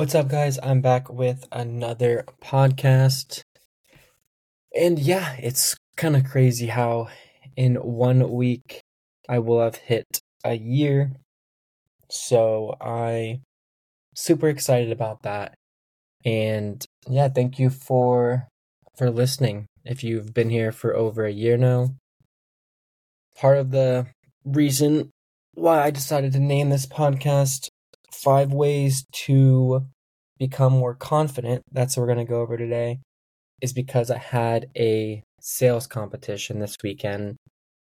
What's up, guys? I'm back with another podcast. And yeah, it's kind of crazy how in one week I will have hit a year. So I super excited about that. And yeah, thank you for for listening. If you've been here for over a year now, part of the reason why I decided to name this podcast five ways to become more confident. That's what we're going to go over today. Is because I had a sales competition this weekend,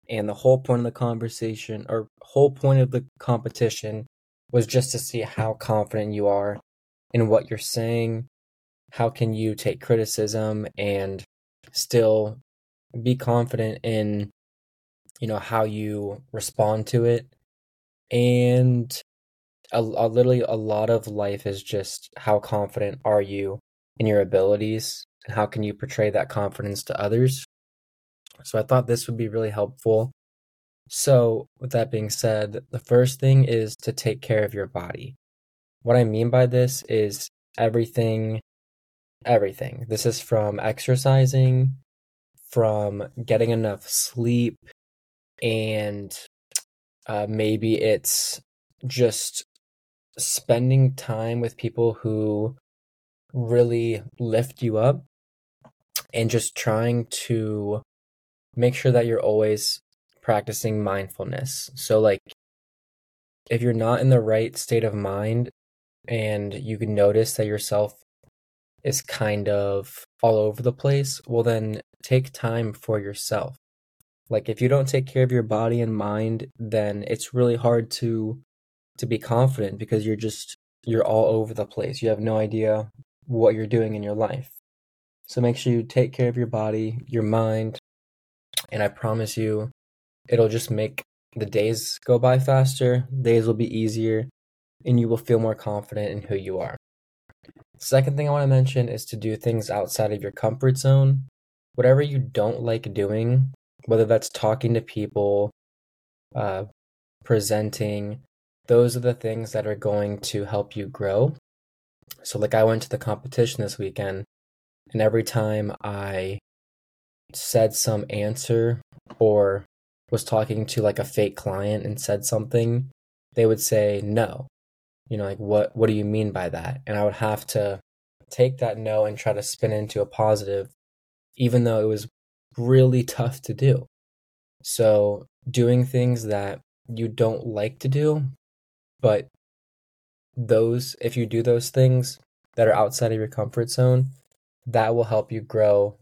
and the whole point of the conversation or whole point of the competition was just to see how confident you are in what you're saying. How can you take criticism and still be confident in you know how you respond to it and a, a, literally a lot of life is just how confident are you in your abilities and how can you portray that confidence to others? So i thought this would be really helpful. So with that being said the first thing is to take care of your body. What i mean by this is everything everything. This is from exercising from getting enough sleep and uh, maybe it's just spending time with people who really lift you up and just trying to make sure that you're always practicing mindfulness. So, like, if you're not in the right state of mind and you can notice that yourself is kind of all over the place, well, then take time for yourself. Like, if you don't take care of your body and mind, then it's really hard to to be confident because you're just you're all over the place. You have no idea what you're doing in your life. So make sure you take care of your body, your mind, and I promise you it'll just make the days go by faster, days will be easier, and you will feel more confident in who you are. Second thing I want to mention is to do things outside of your comfort zone. Whatever you don't like doing, whether that's talking to people, uh, presenting, those are the things that are going to help you grow. So, like, I went to the competition this weekend, and every time I said some answer or was talking to like a fake client and said something, they would say no. You know, like what what do you mean by that? And I would have to take that no and try to spin into a positive, even though it was really tough to do. So, doing things that you don't like to do, but those, if you do those things that are outside of your comfort zone, that will help you grow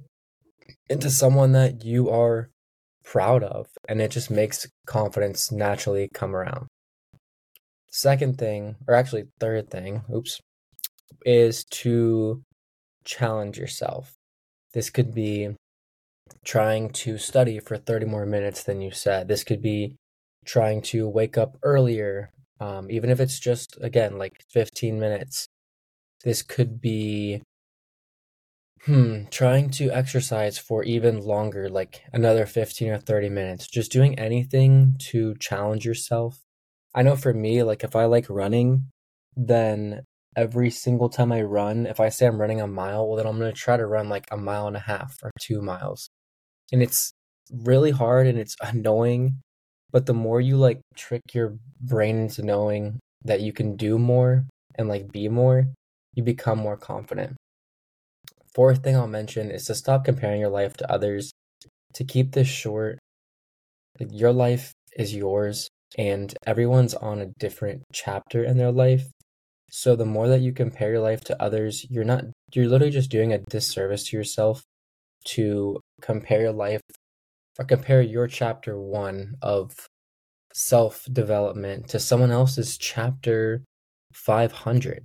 into someone that you are proud of. And it just makes confidence naturally come around. Second thing, or actually, third thing, oops, is to challenge yourself. This could be trying to study for 30 more minutes than you said. This could be trying to wake up earlier, um, even if it's just, again, like 15 minutes. This could be, hmm, trying to exercise for even longer, like another 15 or 30 minutes. Just doing anything to challenge yourself. I know for me, like if I like running, then every single time I run, if I say I'm running a mile, well, then I'm going to try to run like a mile and a half or two miles and it's really hard and it's annoying but the more you like trick your brain into knowing that you can do more and like be more you become more confident. Fourth thing i'll mention is to stop comparing your life to others to keep this short. Like your life is yours and everyone's on a different chapter in their life. So the more that you compare your life to others you're not you're literally just doing a disservice to yourself to compare your life or compare your chapter one of self development to someone else's chapter 500.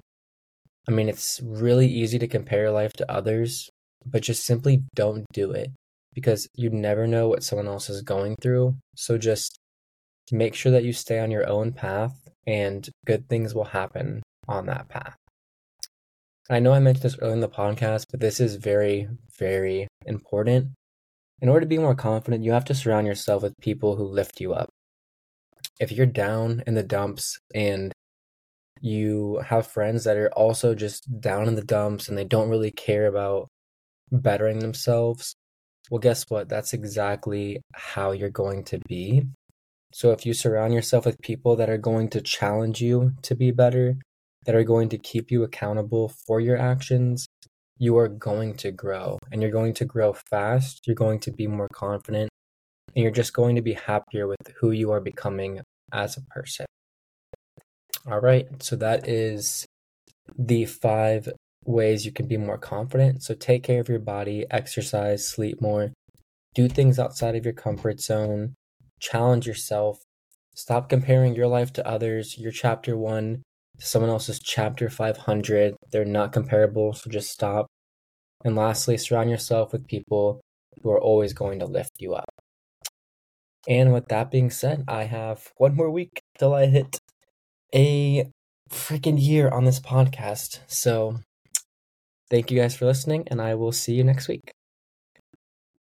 I mean, it's really easy to compare your life to others, but just simply don't do it because you never know what someone else is going through. So just make sure that you stay on your own path and good things will happen on that path. I know I mentioned this earlier in the podcast, but this is very, very important. In order to be more confident, you have to surround yourself with people who lift you up. If you're down in the dumps and you have friends that are also just down in the dumps and they don't really care about bettering themselves, well, guess what? That's exactly how you're going to be. So if you surround yourself with people that are going to challenge you to be better, that are going to keep you accountable for your actions, you are going to grow and you're going to grow fast. You're going to be more confident and you're just going to be happier with who you are becoming as a person. All right, so that is the five ways you can be more confident. So take care of your body, exercise, sleep more, do things outside of your comfort zone, challenge yourself, stop comparing your life to others, your chapter one someone else's chapter 500. They're not comparable, so just stop. And lastly, surround yourself with people who are always going to lift you up. And with that being said, I have one more week till I hit a freaking year on this podcast. So thank you guys for listening, and I will see you next week.